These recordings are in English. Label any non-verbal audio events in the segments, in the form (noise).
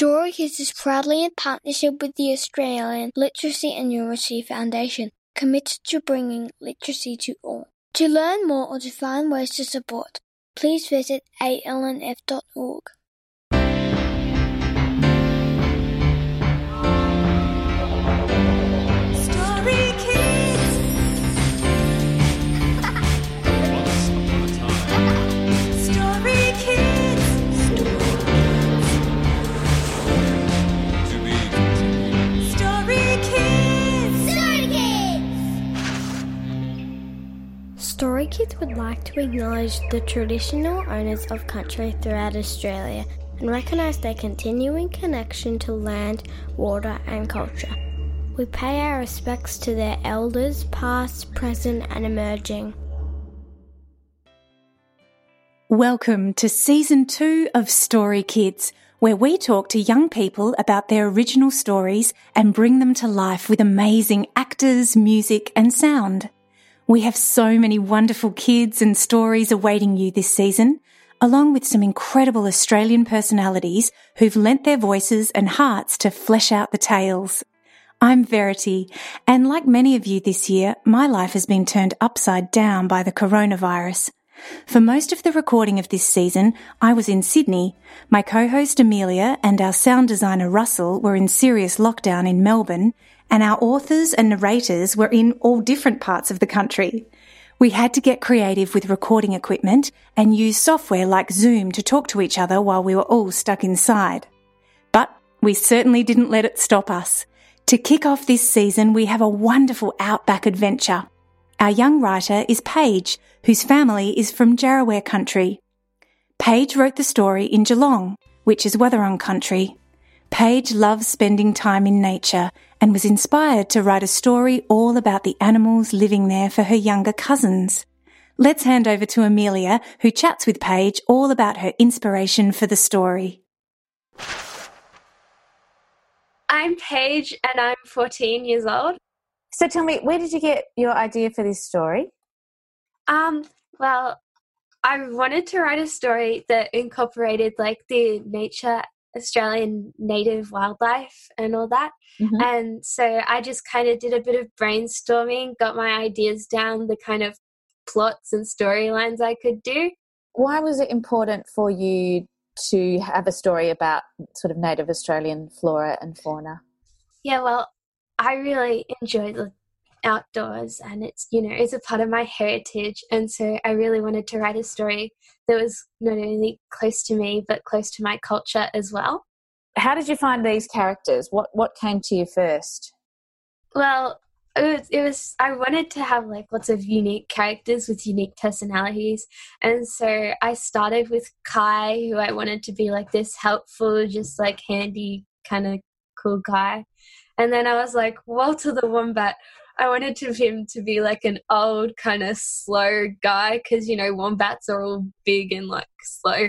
Story is proudly in partnership with the Australian Literacy and Numeracy Foundation, committed to bringing literacy to all. To learn more or to find ways to support, please visit alnf.org. Would like to acknowledge the traditional owners of country throughout Australia and recognise their continuing connection to land, water, and culture. We pay our respects to their elders, past, present, and emerging. Welcome to season two of Story Kids, where we talk to young people about their original stories and bring them to life with amazing actors, music, and sound. We have so many wonderful kids and stories awaiting you this season, along with some incredible Australian personalities who've lent their voices and hearts to flesh out the tales. I'm Verity, and like many of you this year, my life has been turned upside down by the coronavirus. For most of the recording of this season, I was in Sydney. My co-host Amelia and our sound designer Russell were in serious lockdown in Melbourne, and our authors and narrators were in all different parts of the country. We had to get creative with recording equipment and use software like Zoom to talk to each other while we were all stuck inside. But we certainly didn't let it stop us. To kick off this season, we have a wonderful outback adventure. Our young writer is Paige, whose family is from Jarraware country. Paige wrote the story in Geelong, which is Wathaurong country. Paige loves spending time in nature and was inspired to write a story all about the animals living there for her younger cousins. Let's hand over to Amelia, who chats with Paige all about her inspiration for the story. I'm Paige and I'm 14 years old. So tell me, where did you get your idea for this story? Um, well, I wanted to write a story that incorporated like the nature, Australian native wildlife and all that. Mhm. And so I just kind of did a bit of brainstorming, got my ideas down, the kind of plots and storylines I could do. Why was it important for you to have a story about sort of native Australian flora and fauna? Yeah, well, I really enjoy the outdoors and it's, you know, it's a part of my heritage. And so I really wanted to write a story that was not only close to me, but close to my culture as well. How did you find these characters? What what came to you first? Well, it was, it was, I wanted to have like lots of unique characters with unique personalities. And so I started with Kai, who I wanted to be like this helpful, just like handy, kind of cool guy. And then I was like, Walter the Wombat. I wanted him to be like an old, kind of slow guy because, you know, wombats are all big and like slow.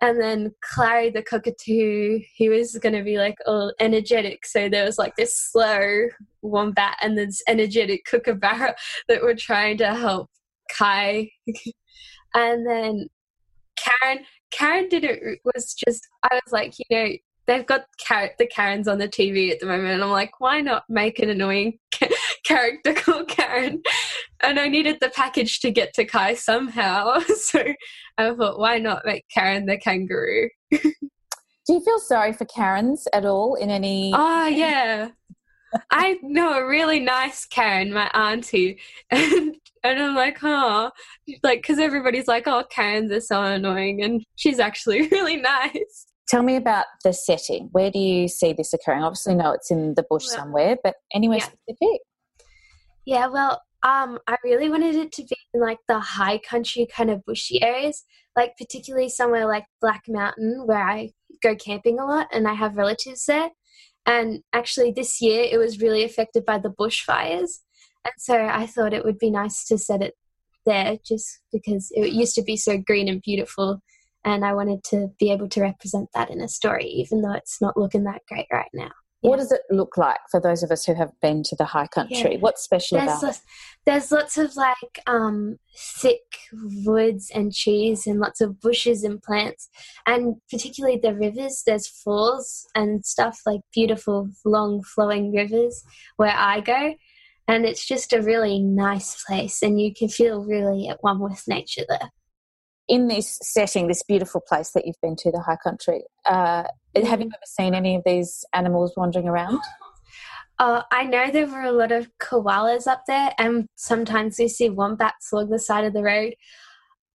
And then Clary the cockatoo, he was going to be like all energetic. So there was like this slow wombat and this energetic kookaburra (laughs) that were trying to help Kai. (laughs) and then Karen, Karen did it was just I was like, you know, they've got Karen, the Karens on the TV at the moment, and I'm like, why not make an annoying (laughs) character called Karen? And I needed the package to get to Kai somehow, (laughs) so I thought, why not make Karen the kangaroo? Do you feel sorry for Karens at all in any Oh yeah. I know a really nice Karen, my auntie, (laughs) and and I'm like, oh, like because everybody's like, oh, Karens are so annoying, and she's actually really nice. Tell me about the setting. Where do you see this occurring? Obviously, no, it's in the bush Well, somewhere, but anywhere yeah. specific? Yeah, well, um, I really wanted it to be in like the high country kind of bushy areas, like particularly somewhere like Black Mountain where I go camping a lot and I have relatives there. And actually, this year it was really affected by the bushfires, and so I thought it would be nice to set it there, just because it used to be so green and beautiful, and I wanted to be able to represent that in a story, even though it's not looking that great right now. What does it look like for those of us who have been to the high country? Yeah. What's special There's about it? lots, there's lots of like um, thick woods and trees and lots of bushes and plants, and particularly the rivers. There's falls and stuff like beautiful long flowing rivers where I go, and it's just a really nice place, and you can feel really at one with nature there. In this setting, this beautiful place that you've been to, the high country, uh, have you ever seen any of these animals wandering around? Uh, I know there were a lot of koalas up there, and sometimes we see wombats along the side of the road.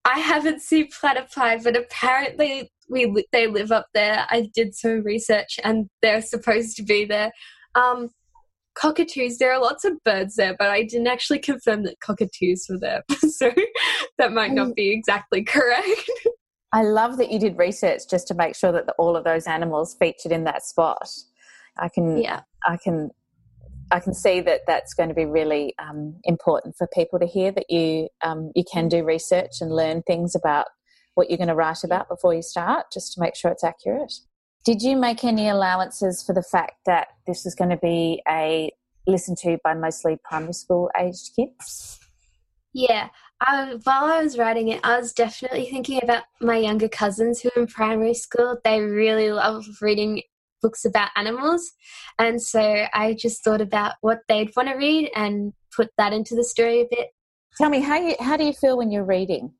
I haven't seen platypi, but apparently we they live up there. I did some research, and they're supposed to be there. Um, cockatoos, there are lots of birds there, but I didn't actually confirm that cockatoos were there, (laughs) so that might not be exactly correct. (laughs) I love that you did research just to make sure that the, all of those animals featured in that spot. I can, yeah, I can, I can see that that's going to be really um, important for people to hear that you um, you can do research and learn things about what you're going to write about before you start, just to make sure it's accurate. Did you make any allowances for the fact that this is going to be a listened to by mostly primary school aged kids? Yeah, I, while I was writing it, I was definitely thinking about my younger cousins who are in primary school. They really love reading books about animals. And so I just thought about what they'd want to read and put that into the story a bit. Tell me how you how do you feel when you're reading?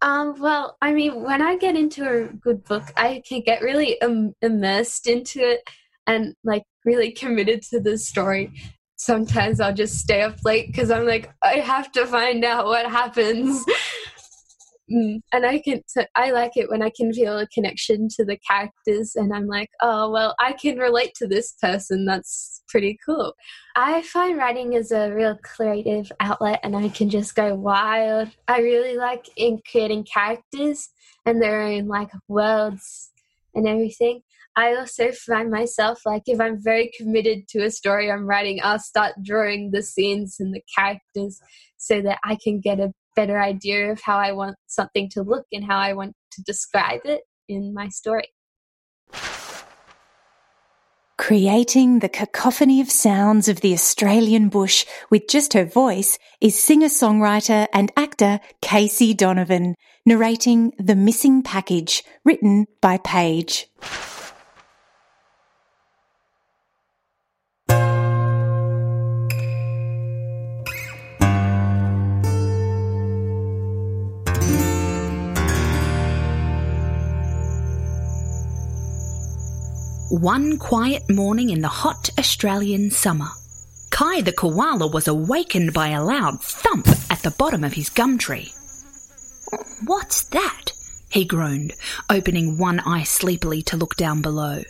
Um, well, I mean, when I get into a good book, I can get really um, immersed into it and like really committed to the story. Sometimes I'll just stay up late because I'm like, I have to find out what happens. Mm, and I can, so I like it when I can feel a connection to the characters, and I'm like, oh, well, I can relate to this person. That's pretty cool. I find writing is a real creative outlet, and I can just go wild. I really like in creating characters and their own like worlds and everything. I also find myself like if I'm very committed to a story I'm writing, I'll start drawing the scenes and the characters so that I can get a better idea of how I want something to look and how I want to describe it in my story. Creating the cacophony of sounds of the Australian bush with just her voice is singer-songwriter and actor Casey Donovan, narrating The Missing Package, written by Paige. One quiet morning in the hot Australian summer, Kai the koala was awakened by a loud thump at the bottom of his gum tree. What's that? he groaned, opening one eye sleepily to look down below.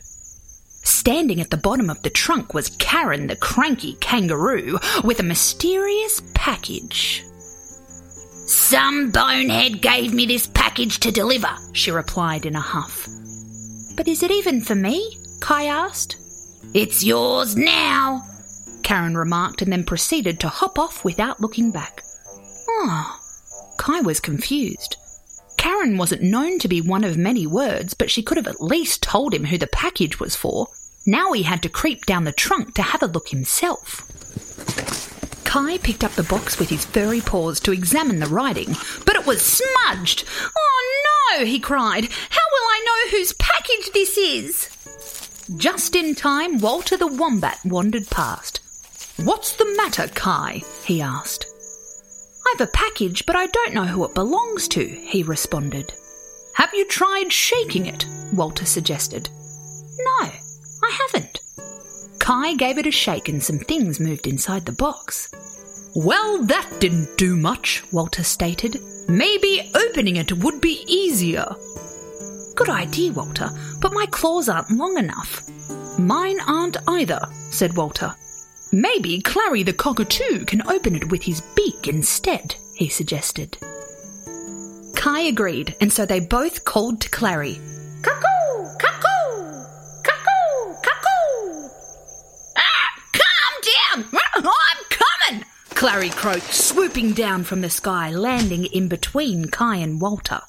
Standing at the bottom of the trunk was Karen the cranky kangaroo with a mysterious package. Some bonehead gave me this package to deliver, she replied in a huff. But is it even for me? Kai asked. It's yours now, Karen remarked and then proceeded to hop off without looking back. Ah, Kai was confused. Karen wasn't known to be one of many words, but she could have at least told him who the package was for. Now he had to creep down the trunk to have a look himself. Kai picked up the box with his furry paws to examine the writing, but it was smudged. Oh no, he cried. How will I know whose package this is? Just in time, Walter the Wombat wandered past. What's the matter, Kai? he asked. I've a package, but I don't know who it belongs to, he responded. Have you tried shaking it? Walter suggested. No, I haven't. Kai gave it a shake and some things moved inside the box. Well, that didn't do much, Walter stated. Maybe opening it would be easier. Good idea, Walter, but my claws aren't long enough. Mine aren't either, said Walter. Maybe Clary the cockatoo can open it with his beak instead, he suggested. Kai agreed, and so they both called to Clary. Cuckoo! Cuckoo! Cuckoo! Cuckoo! Ah! Calm down! (laughs) I'm coming! Clary croaked, swooping down from the sky, landing in between Kai and Walter.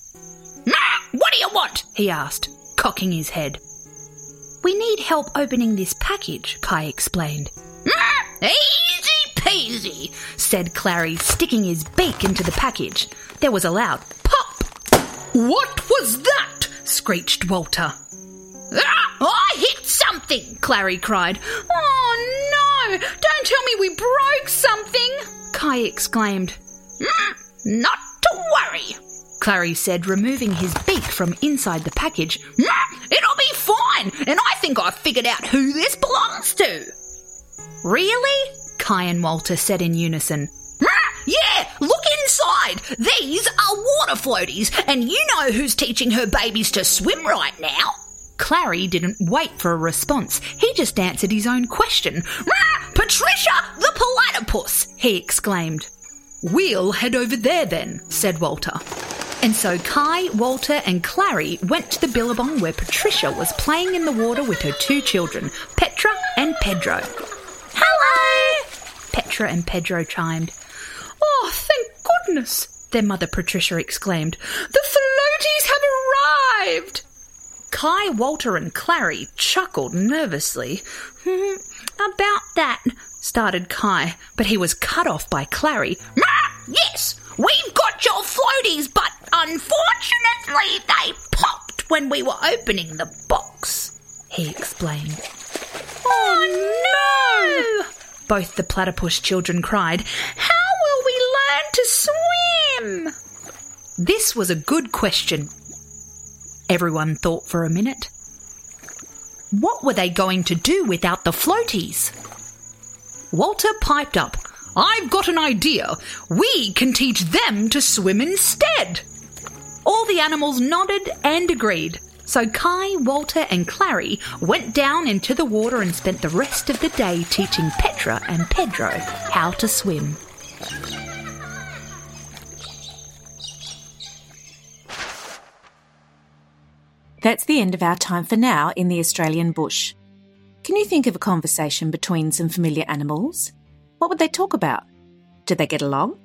"Ah, What do you want? he asked, cocking his head. We need help opening this package, Kai explained. "Mm, easy peasy, said Clary, sticking his beak into the package. There was a loud pop. What was that? screeched Walter. Ah, I hit something, Clary cried. Oh no! Don't tell me we broke something, Kai exclaimed. "Mm, not Clary said, removing his beak from inside the package. "Mm, it'll be fine, and I think I've figured out who this belongs to. Really? Kai and Walter said in unison. "Ah, Yeah, look inside. These are water floaties, and you know who's teaching her babies to swim right now. Clary didn't wait for a response. He just answered his own question. "Ah, Patricia, the platypus, he exclaimed. We'll head over there then, said Walter. And so Kai, Walter, and Clary went to the billabong where Patricia was playing in the water with her two children, Petra and Pedro. Hello! Petra and Pedro chimed. Oh, thank goodness, their mother Patricia exclaimed. The floaties have arrived! Kai, Walter, and Clary chuckled nervously. "Hmm, about that, started Kai, but he was cut off by Clary. "Ah, yes, we've got your floaties, but unfortunately they popped when we were opening the box, he explained. Oh, oh no! Both the platypus children cried. How will we learn to swim? This was a good question. Everyone thought for a minute. What were they going to do without the floaties? Walter piped up. I've got an idea. We can teach them to swim instead. All the animals nodded and agreed. So Kai, Walter, and Clary went down into the water and spent the rest of the day teaching Petra and Pedro how to swim. That's the end of our time for now in the Australian bush. Can you think of a conversation between some familiar animals? What would they talk about? Did they get along?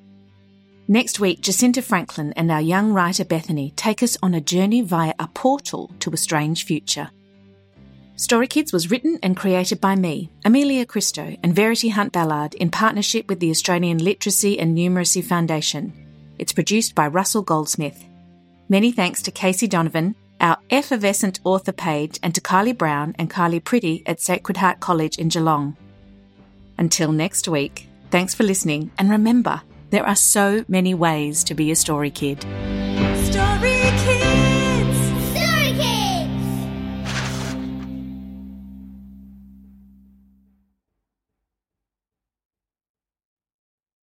Next week, Jacinta Franklin and our young writer Bethany take us on a journey via a portal to a strange future. Story Kids was written and created by me, Amelia Christo, and Verity Hunt Ballard in partnership with the Australian Literacy and Numeracy Foundation. It's produced by Russell Goldsmith. Many thanks to Casey Donovan, our effervescent author Paige, and to Kylie Brown and Kylie Pretty at Sacred Heart College in Geelong. Until next week, thanks for listening, and remember, there are so many ways to be a story kid. Story